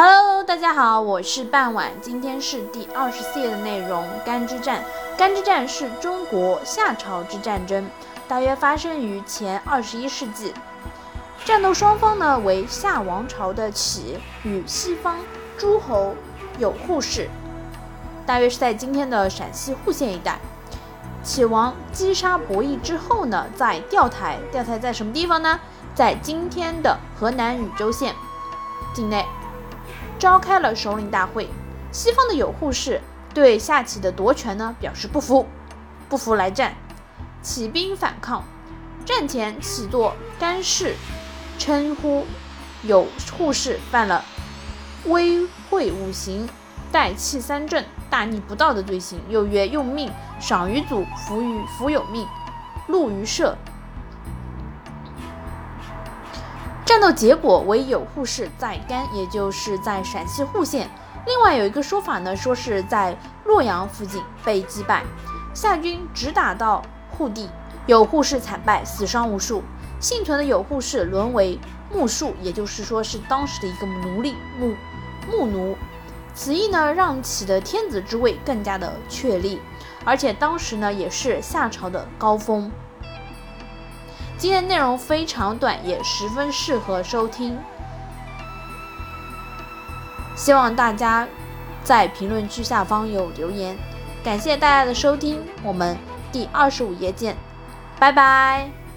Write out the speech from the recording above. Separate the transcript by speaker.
Speaker 1: Hello，大家好，我是半晚，今天是第二十四页的内容。干之战，干之战是中国夏朝之战争，大约发生于前二十一世纪。战斗双方呢为夏王朝的启与西方诸侯有扈氏，大约是在今天的陕西户县一带。启王击杀伯益之后呢，在钓台，钓台在什么地方呢？在今天的河南禹州县境内。召开了首领大会，西方的有扈氏对夏启的夺权呢表示不服，不服来战，起兵反抗。战前启作干事，称呼有扈氏犯了威惠五行、代弃三正、大逆不道的罪行，又曰用命赏于祖，服于服有命，禄于社。战斗结果为有扈氏在甘，也就是在陕西户县。另外有一个说法呢，说是在洛阳附近被击败。夏军直打到户地，有扈氏惨败，死伤无数。幸存的有扈氏沦为木庶，也就是说是当时的一个奴隶木木奴。此役呢，让启的天子之位更加的确立，而且当时呢，也是夏朝的高峰。今天内容非常短，也十分适合收听。希望大家在评论区下方有留言。感谢大家的收听，我们第二十五页见，拜拜。